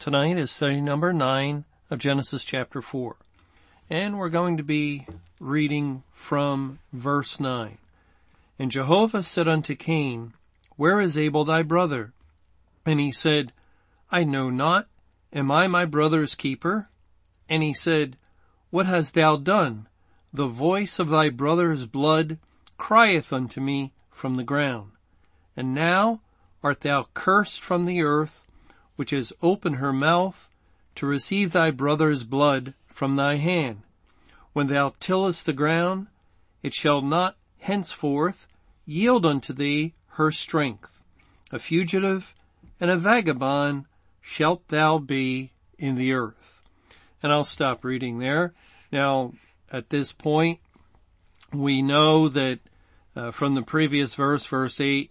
Tonight is study number nine of Genesis chapter four. And we're going to be reading from verse nine. And Jehovah said unto Cain, Where is Abel thy brother? And he said, I know not. Am I my brother's keeper? And he said, What hast thou done? The voice of thy brother's blood crieth unto me from the ground. And now art thou cursed from the earth, which has opened her mouth to receive thy brother's blood from thy hand. When thou tillest the ground, it shall not henceforth yield unto thee her strength. A fugitive and a vagabond shalt thou be in the earth. And I'll stop reading there. Now, at this point, we know that uh, from the previous verse, verse 8,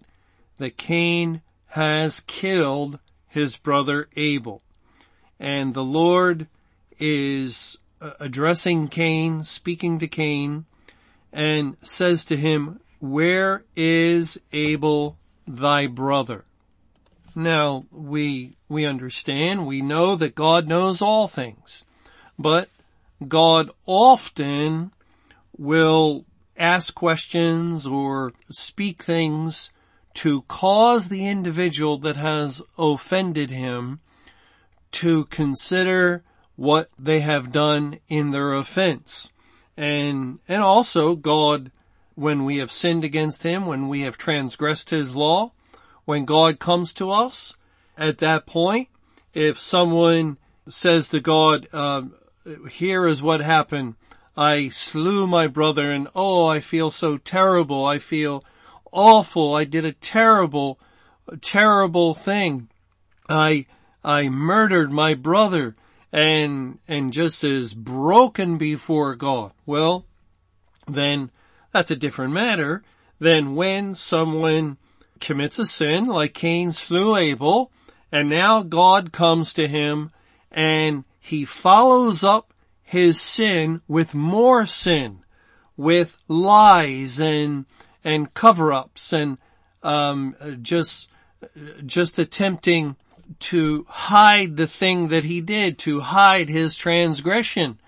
that Cain has killed his brother Abel. And the Lord is uh, addressing Cain, speaking to Cain, and says to him, where is Abel thy brother? Now, we, we understand, we know that God knows all things, but God often will ask questions or speak things to cause the individual that has offended him to consider what they have done in their offense. And, and also God, when we have sinned against him, when we have transgressed his law, when God comes to us, at that point, if someone says to God, uh, here is what happened, I slew my brother and oh, I feel so terrible, I feel awful. I did a terrible, terrible thing. I, I murdered my brother and, and just is broken before God. Well, then that's a different matter than when someone commits a sin like Cain slew Abel and now God comes to him and he follows up his sin with more sin, with lies and and cover-ups and um, just just attempting to hide the thing that he did, to hide his transgression,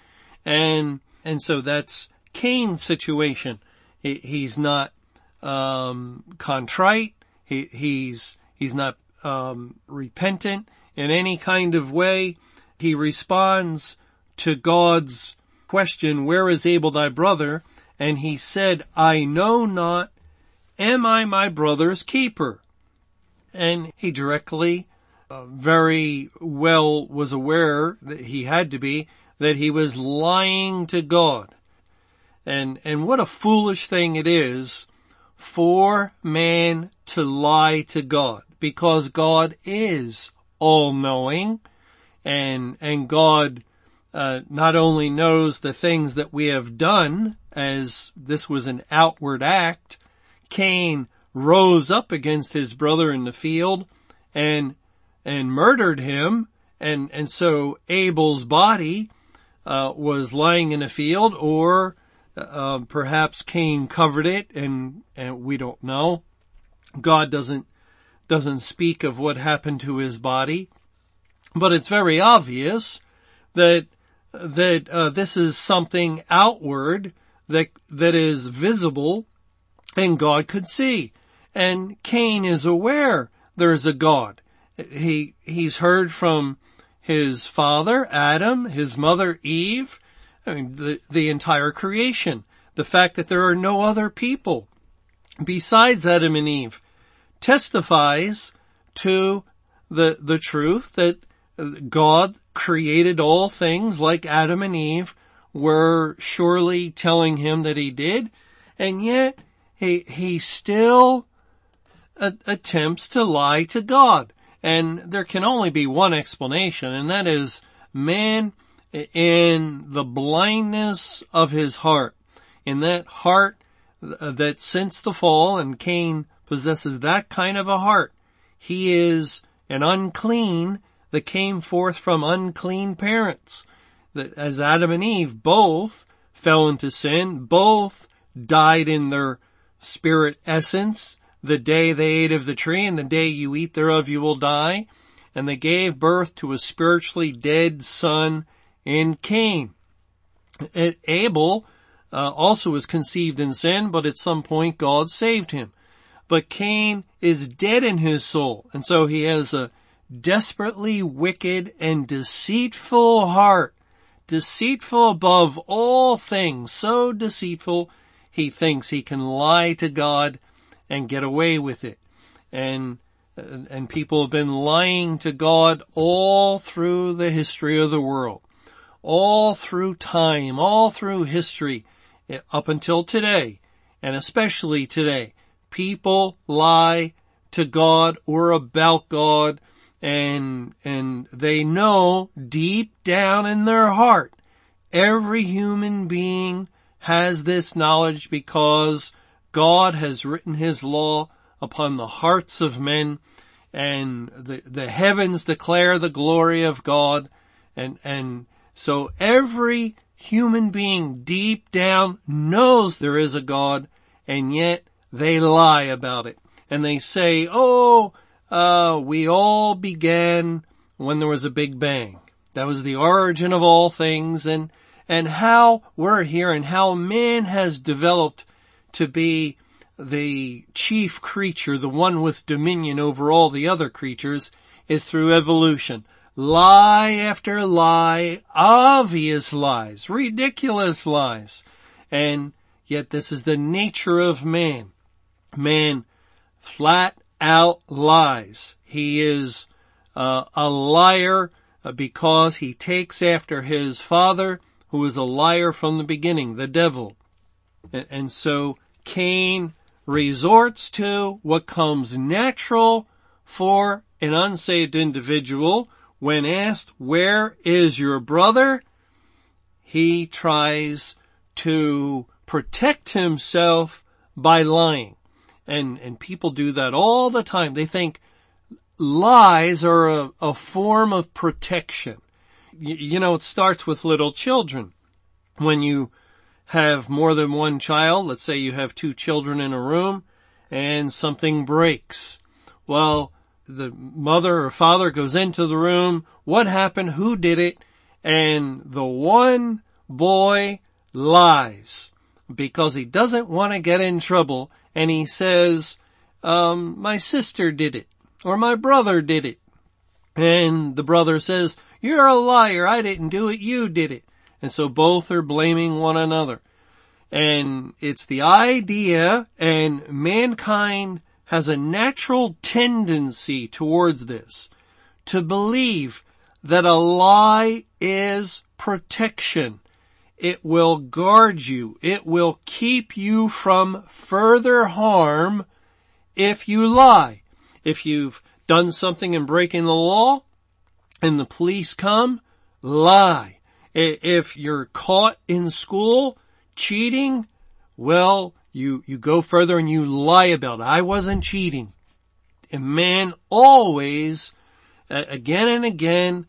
and and so that's Cain's situation. He, he's not um, contrite. He, he's he's not um, repentant in any kind of way. He responds to God's question, "Where is Abel thy brother?" And he said, I know not, am I my brother's keeper? And he directly, uh, very well was aware that he had to be, that he was lying to God. And, and what a foolish thing it is for man to lie to God because God is all knowing and, and God uh, not only knows the things that we have done, as this was an outward act, Cain rose up against his brother in the field and and murdered him, and and so Abel's body uh, was lying in a field, or uh, perhaps Cain covered it, and and we don't know. God doesn't doesn't speak of what happened to his body, but it's very obvious that that uh, this is something outward that that is visible and God could see. And Cain is aware there's a God. He he's heard from his father Adam, his mother Eve, I mean the the entire creation. The fact that there are no other people besides Adam and Eve testifies to the the truth that God created all things like Adam and Eve were surely telling him that he did. And yet he, he still a- attempts to lie to God. And there can only be one explanation, and that is Man, in the blindness of his heart, in that heart that since the fall, and Cain possesses that kind of a heart, he is an unclean that came forth from unclean parents. That as Adam and Eve both fell into sin, both died in their spirit essence the day they ate of the tree and the day you eat thereof you will die. And they gave birth to a spiritually dead son in Cain. Abel uh, also was conceived in sin, but at some point God saved him. But Cain is dead in his soul, and so he has a desperately wicked and deceitful heart, deceitful above all things, so deceitful he thinks he can lie to God and get away with it. And and people have been lying to God all through the history of the world, all through time, all through history, up until today, and especially today. People lie to God or about God and, and they know deep down in their heart, every human being has this knowledge because God has written his law upon the hearts of men and the, the heavens declare the glory of God and, and so every human being deep down knows there is a God and yet they lie about it. And they say, oh, uh, we all began when there was a big bang. That was the origin of all things and, and how we're here and how man has developed to be the chief creature, the one with dominion over all the other creatures is through evolution. Lie after lie, obvious lies, ridiculous lies. And yet this is the nature of man. Man flat out lies. He is uh, a liar uh, because he takes after his father, who is a liar from the beginning, the devil. And, and so Cain resorts to what comes natural for an unsaved individual when asked, where is your brother? He tries to protect himself by lying. And, and people do that all the time. They think lies are a, a form of protection. You, you know, it starts with little children. When you have more than one child, let's say you have two children in a room and something breaks. Well, the mother or father goes into the room. What happened? Who did it? And the one boy lies because he doesn't want to get in trouble and he says, um, my sister did it or my brother did it. And the brother says, you're a liar. I didn't do it. You did it. And so both are blaming one another. And it's the idea and mankind has a natural tendency towards this to believe that a lie is protection. It will guard you. It will keep you from further harm if you lie. If you've done something and breaking the law and the police come, lie. If you're caught in school cheating, well, you, you go further and you lie about it. I wasn't cheating. And man always, again and again,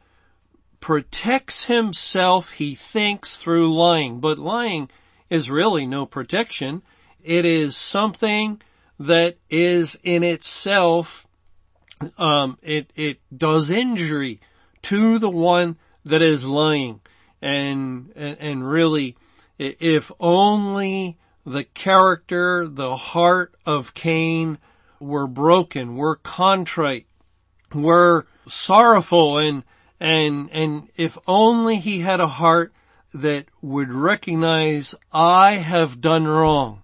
protects himself, he thinks, through lying. But lying is really no protection. It is something that is in itself, um, it, it does injury to the one that is lying. And, and, and really, if only the character, the heart of Cain were broken, were contrite, were sorrowful and and, and if only he had a heart that would recognize I have done wrong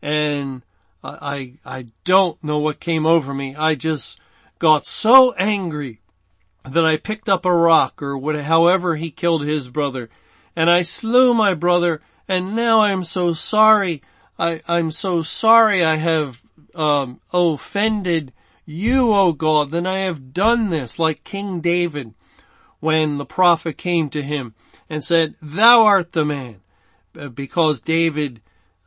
and I, I don't know what came over me. I just got so angry that I picked up a rock or whatever, however he killed his brother and I slew my brother and now I am so sorry. I, I'm so sorry I have, um, offended you, O God, that I have done this like King David when the prophet came to him and said, thou art the man, uh, because David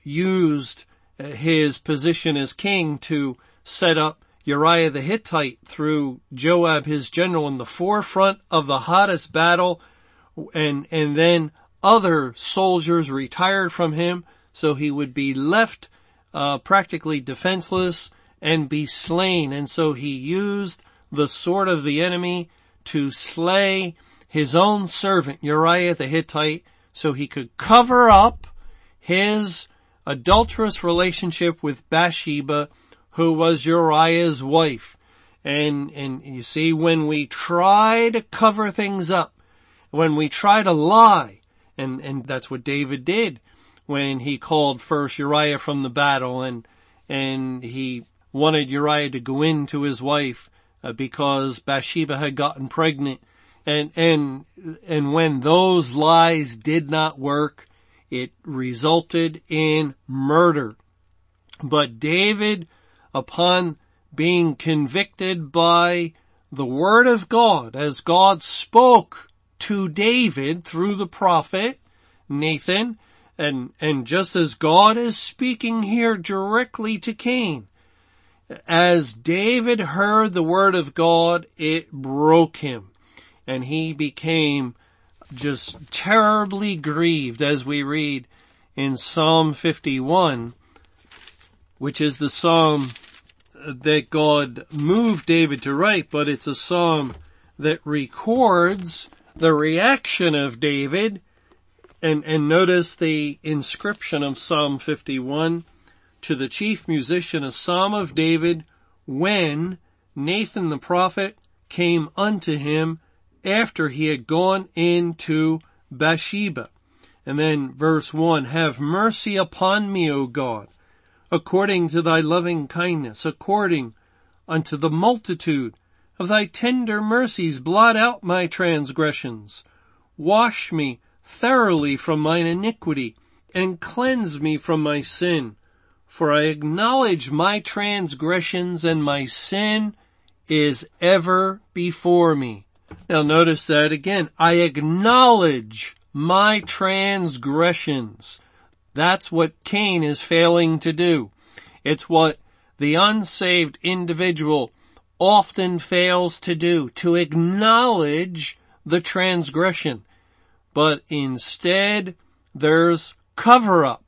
used uh, his position as king to set up Uriah the Hittite through Joab, his general, in the forefront of the hottest battle, and, and then other soldiers retired from him, so he would be left uh, practically defenseless and be slain. And so he used the sword of the enemy to slay his own servant Uriah the Hittite so he could cover up his adulterous relationship with Bathsheba who was Uriah's wife. And, and you see, when we try to cover things up, when we try to lie, and, and that's what David did when he called first Uriah from the battle and, and he wanted Uriah to go in to his wife Uh, because Bathsheba had gotten pregnant. And, and, and when those lies did not work, it resulted in murder. But David upon being convicted by the word of God as God spoke to David through the prophet Nathan and, and just as God is speaking here directly to Cain, as David heard the word of God, it broke him and he became just terribly grieved as we read in Psalm 51, which is the Psalm that God moved David to write, but it's a psalm that records the reaction of David. And, and notice the inscription of Psalm 51 to the chief musician, a psalm of David when Nathan the prophet came unto him after he had gone into Bathsheba. And then verse one, have mercy upon me, O God, according to thy loving kindness, according unto the multitude of thy tender mercies, blot out my transgressions. Wash me thoroughly from mine iniquity and cleanse me from my sin. For I acknowledge my transgressions and my sin is ever before me. Now notice that again. I acknowledge my transgressions. That's what Cain is failing to do. It's what the unsaved individual often fails to do, to acknowledge the transgression. But instead, there's cover up.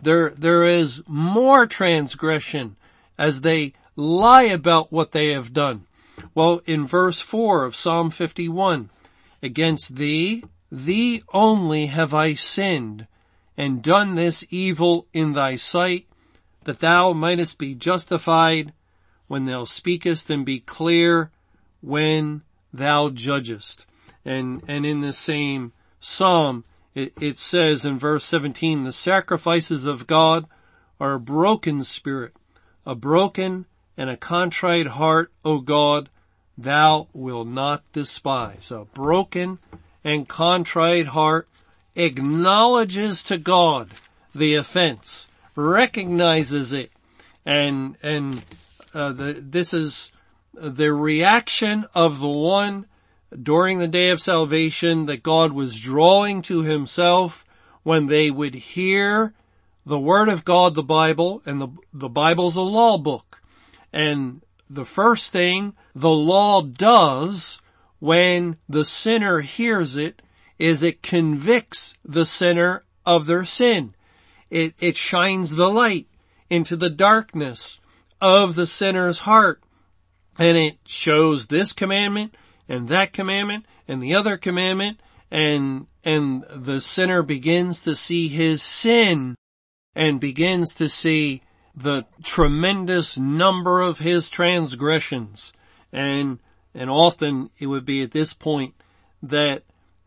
There, there is more transgression as they lie about what they have done. Well, in verse 4 of Psalm 51, against thee, thee only have I sinned and done this evil in thy sight, that thou mightest be justified when thou speakest and be clear when thou judgest. And, and in the same psalm, it, it says in verse 17, the sacrifices of God are a broken spirit, a broken and a contrite heart, O God, thou will not despise. A broken and contrite heart acknowledges to God the offense, recognizes it, and, and, uh, the, this is the reaction of the one during the day of salvation that God was drawing to himself when they would hear the word of God, the Bible, and the, the Bible's a law book. And the first thing the law does when the sinner hears it is it convicts the sinner of their sin. It, it shines the light into the darkness of the sinner's heart. And it shows this commandment and that commandment and the other commandment and, and the sinner begins to see his sin and begins to see the tremendous number of his transgressions. And, and often it would be at this point that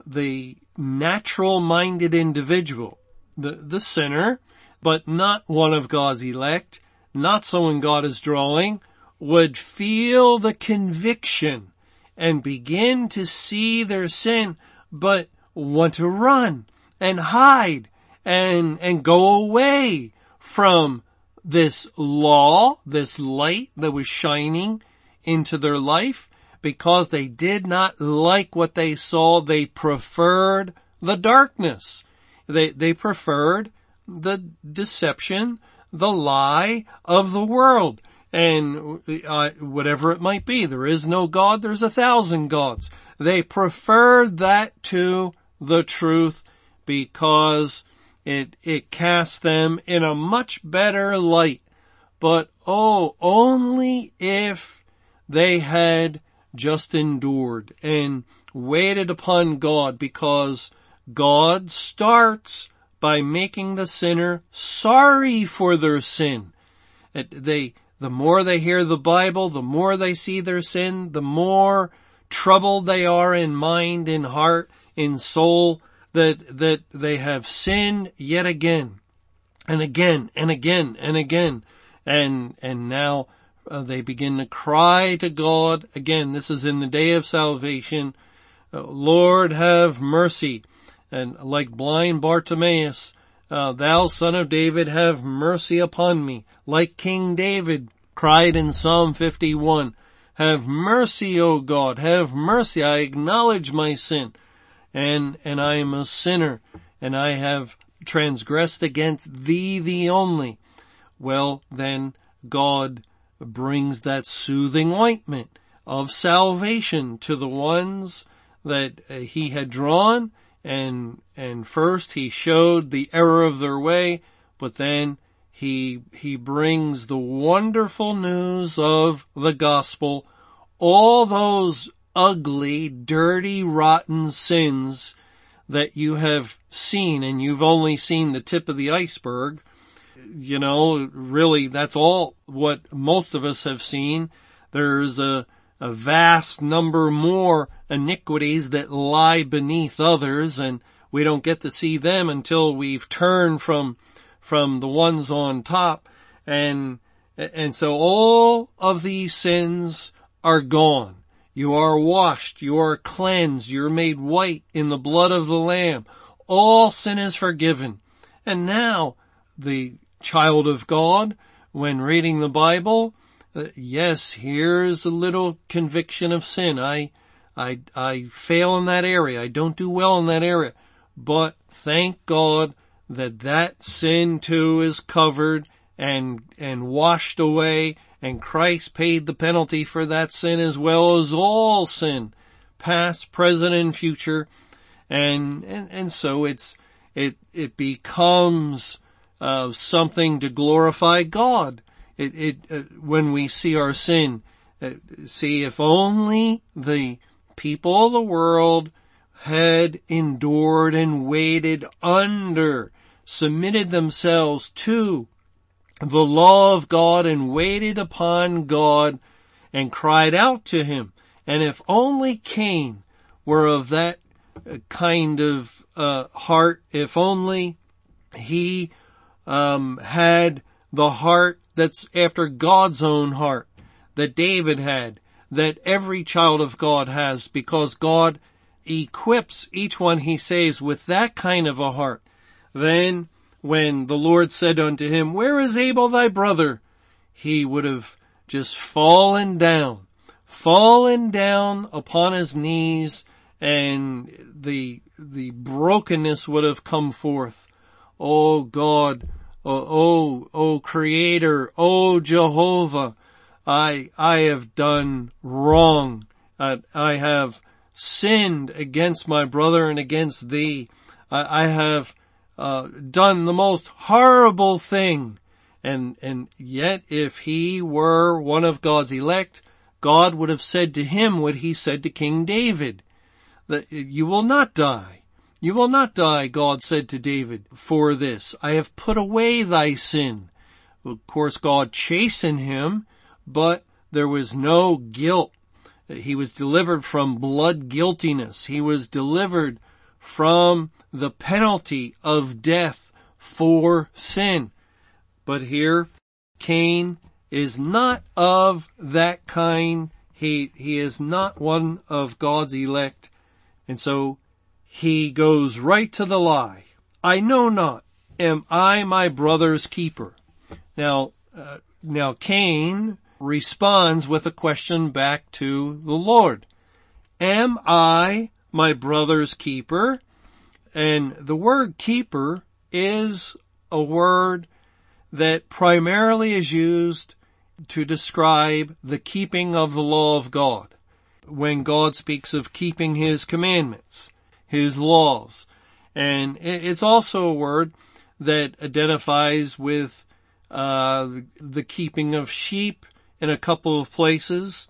the natural minded individual, the, the sinner, but not one of God's elect, not someone God is drawing, would feel the conviction and begin to see their sin, but want to run and hide and, and go away from this law, this light that was shining into their life because they did not like what they saw. They preferred the darkness. They, they preferred the deception, the lie of the world. And uh, whatever it might be, there is no God, there's a thousand gods. They prefer that to the truth because it, it cast them in a much better light. But oh, only if they had just endured and waited upon God because God starts by making the sinner sorry for their sin. They, the more they hear the Bible, the more they see their sin, the more troubled they are in mind, in heart, in soul, that, that they have sinned yet again and again and again and again. And, and now uh, they begin to cry to God. Again, this is in the day of salvation. Uh, Lord have mercy. And like blind Bartimaeus, uh, thou son of David have mercy upon me. Like King David cried in Psalm 51, have mercy, O God, have mercy. I acknowledge my sin and, and I am a sinner and I have transgressed against thee, the only. Well, then God brings that soothing ointment of salvation to the ones that uh, he had drawn and, and first he showed the error of their way, but then he, he brings the wonderful news of the gospel. All those ugly, dirty, rotten sins that you have seen and you've only seen the tip of the iceberg you know, really that's all what most of us have seen. There's a, a vast number more iniquities that lie beneath others and we don't get to see them until we've turned from, from the ones on top and, and so all of these sins are gone. You are washed, you are cleansed, you're made white in the blood of the Lamb. All sin is forgiven. And now the child of God, when reading the Bible, uh, yes, here's a little conviction of sin. I, I, I fail in that area. I don't do well in that area. But thank God that that sin too is covered and, and washed away and Christ paid the penalty for that sin as well as all sin, past, present, and future. And, and, and so it's, it, it becomes uh, something to glorify God. It, it, uh, when we see our sin, uh, see if only the people of the world had endured and waited under, submitted themselves to the law of God and waited upon God and cried out to him. And if only Cain were of that uh, kind of uh, heart, if only he um, had the heart that's after God's own heart that David had, that every child of God has because God equips each one he saves with that kind of a heart. Then when the Lord said unto him, where is Abel thy brother? He would have just fallen down, fallen down upon his knees and the, the brokenness would have come forth. Oh God, oh, oh, oh creator, oh Jehovah, I, I have done wrong. I, I have sinned against my brother and against thee. I, I have uh, done the most horrible thing. And, and yet if he were one of God's elect, God would have said to him what he said to King David, that you will not die. You will not die, God said to David, for this. I have put away thy sin. Of course, God chastened him, but there was no guilt. He was delivered from blood guiltiness. He was delivered from the penalty of death for sin. But here, Cain is not of that kind. He, he is not one of God's elect. And so he goes right to the lie. I know not. Am I my brother's keeper? Now, uh, now Cain responds with a question back to the Lord. Am I my brother's keeper? And the word keeper is a word that primarily is used to describe the keeping of the law of God. When God speaks of keeping His commandments, His laws. And it's also a word that identifies with uh, the keeping of sheep in a couple of places.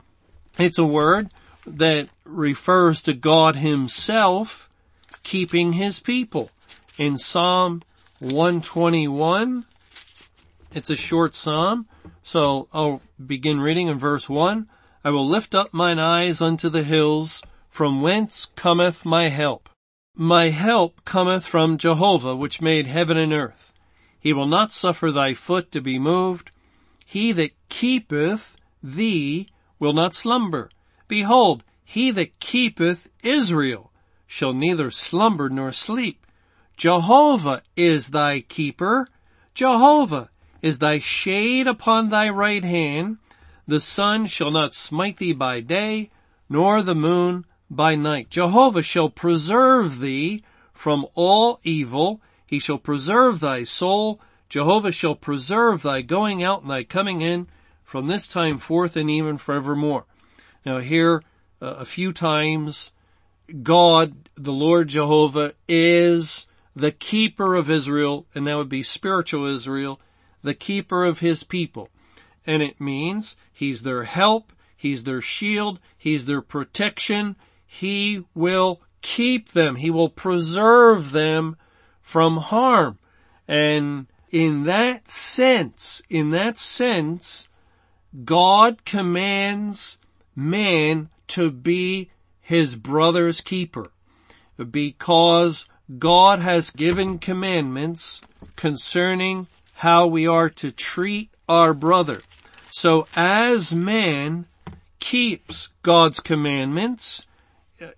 It's a word that refers to God himself keeping his people. In Psalm 121, it's a short psalm, so I'll begin reading in verse 1. I will lift up mine eyes unto the hills, from whence cometh my help. My help cometh from Jehovah, which made heaven and earth. He will not suffer thy foot to be moved. He that keepeth thee will not slumber. Behold, he that keepeth Israel shall neither slumber nor sleep. Jehovah is thy keeper. Jehovah is thy shade upon thy right hand. The sun shall not smite thee by day, nor the moon by night. Jehovah shall preserve thee from all evil. He shall preserve thy soul. Jehovah shall preserve thy going out and thy coming in from this time forth and even forevermore. Now here, uh, a few times, God, the Lord Jehovah, is the keeper of Israel, and that would be spiritual Israel, the keeper of his people. And it means he's their help, he's their shield, he's their protection, he will keep them. He will preserve them from harm. And in that sense, in that sense, God commands man to be his brother's keeper because God has given commandments concerning how we are to treat our brother. So as man keeps God's commandments,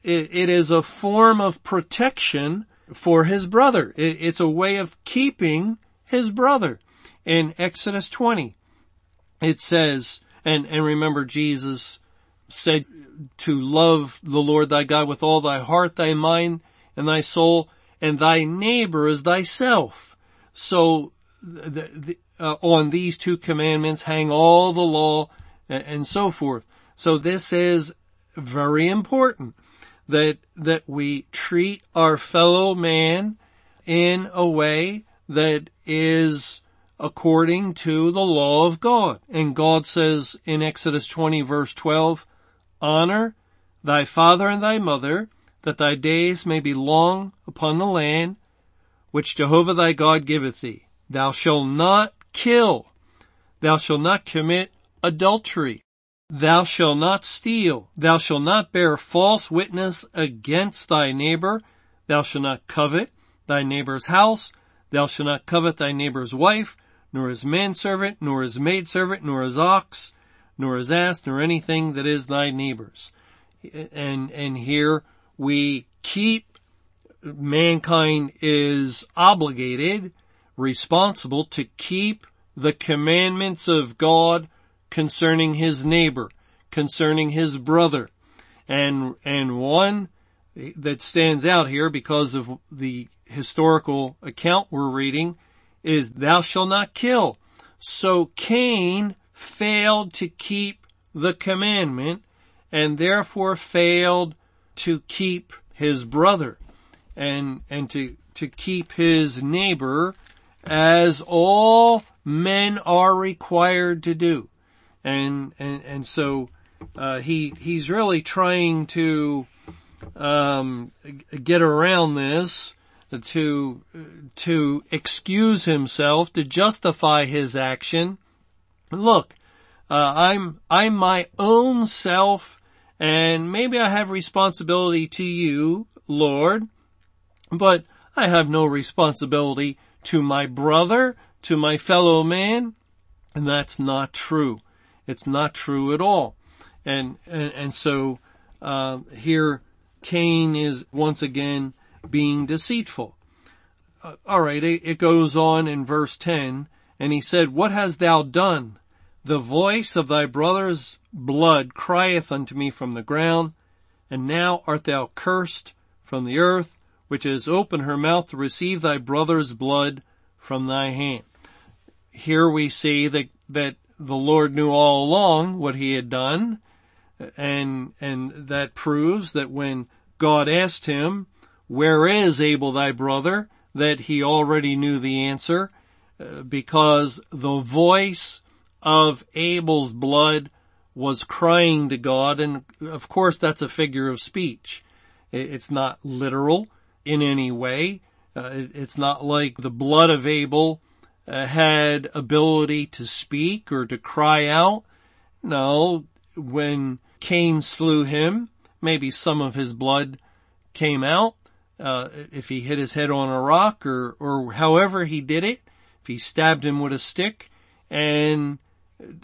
it, is a form of protection for his brother. It, it's a way of keeping his brother. In Exodus 20, it says, and, and remember Jesus said to love the Lord thy God with all thy heart, thy mind, and thy soul, and thy neighbor as thyself. So the, the, uh, on these two commandments hang all the law and, and so forth. So this is very important that, that we treat our fellow man in a way that is according to the law of God. And God says in Exodus 20 verse 12, honor thy father and thy mother, that thy days may be long upon the land which Jehovah thy God giveth thee. Thou shalt not kill. Thou shalt not commit adultery. Thou shalt not steal. Thou shalt not bear false witness against thy neighbor. Thou shalt not covet thy neighbor's house. Thou shalt not covet thy neighbor's wife, nor his manservant, nor his maidservant, nor his ox, nor his ass, nor anything that is thy neighbor's. And, and here we keep, mankind is obligated, responsible to keep the commandments of God concerning his neighbor, concerning his brother. And, and one that stands out here because of the historical account we're reading is thou shalt not kill. So Cain failed to keep the commandment and therefore failed to keep his brother and, and to, to keep his neighbor as all men are required to do and and and so uh, he he's really trying to um, get around this to to excuse himself to justify his action. Look, uh, I'm I'm my own self, and maybe I have responsibility to you, Lord, but I have no responsibility to my brother, to my fellow man, and that's not true. It's not true at all. And, and, and so, uh, here Cain is once again being deceitful. Uh, all right, it, it goes on in verse 10, and he said, What hast thou done? The voice of thy brother's blood crieth unto me from the ground, and now art thou cursed from the earth, which has opened her mouth to receive thy brother's blood from thy hand. Here we see that, that the Lord knew all along what he had done, and, and that proves that when God asked him, where is Abel thy brother? That he already knew the answer, uh, because the voice of Abel's blood was crying to God, and of course that's a figure of speech. It's not literal in any way. Uh, it's not like the blood of Abel uh, had ability to speak or to cry out. No, when Cain slew him, maybe some of his blood came out, uh, if he hit his head on a rock or, or however he did it, if he stabbed him with a stick and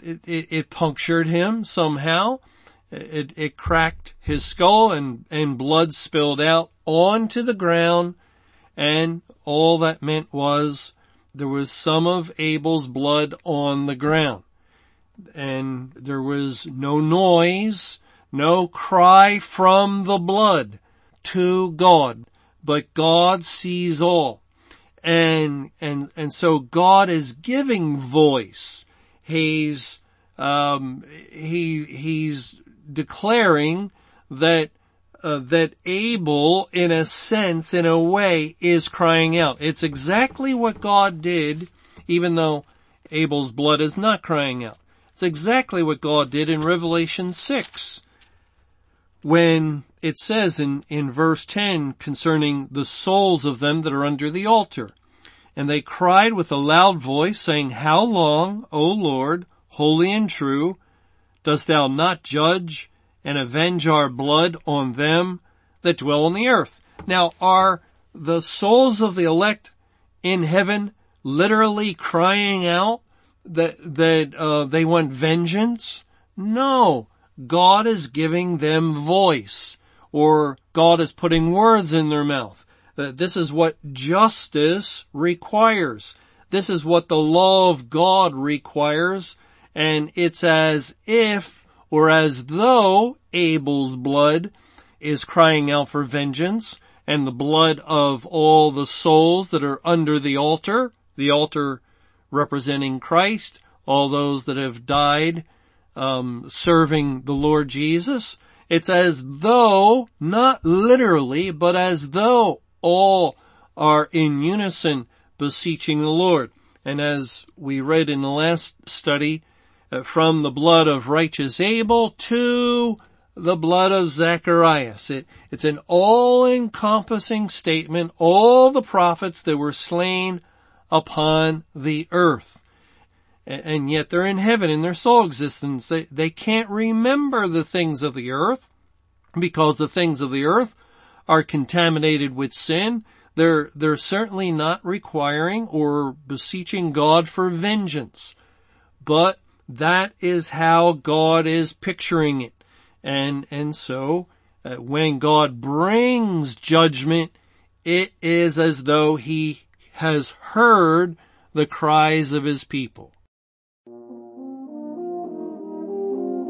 it, it, it punctured him somehow, it, it cracked his skull and, and blood spilled out onto the ground and all that meant was there was some of Abel's blood on the ground and there was no noise, no cry from the blood to God, but God sees all. And, and, and so God is giving voice. He's, um, he, he's declaring that uh, that Abel, in a sense, in a way, is crying out. It's exactly what God did, even though Abel's blood is not crying out. It's exactly what God did in Revelation 6 when it says in, in verse 10 concerning the souls of them that are under the altar. And they cried with a loud voice saying, How long, O Lord, holy and true, dost thou not judge and avenge our blood on them that dwell on the earth? Now are the souls of the elect in heaven literally crying out that, that, uh, they want vengeance? No. God is giving them voice or God is putting words in their mouth. That this is what justice requires. This is what the law of God requires. And it's as if or as though Abel's blood is crying out for vengeance and the blood of all the souls that are under the altar, the altar representing Christ, all those that have died um, serving the Lord Jesus. It's as though, not literally, but as though all are in unison beseeching the Lord. And as we read in the last study, from the blood of righteous Abel to the blood of Zacharias. It, it's an all-encompassing statement, all the prophets that were slain upon the earth and yet they're in heaven in their soul existence. They, they can't remember the things of the earth because the things of the earth are contaminated with sin. They're, they're certainly not requiring or beseeching God for vengeance, but that is how God is picturing it. And, and so uh, when God brings judgment, it is as though he has heard the cries of his people.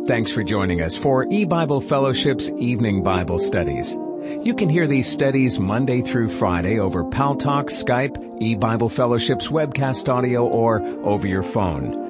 Thanks for joining us for E-Bible Fellowship's Evening Bible Studies. You can hear these studies Monday through Friday over Paltalk, Skype, E-Bible Fellowship's webcast audio, or over your phone.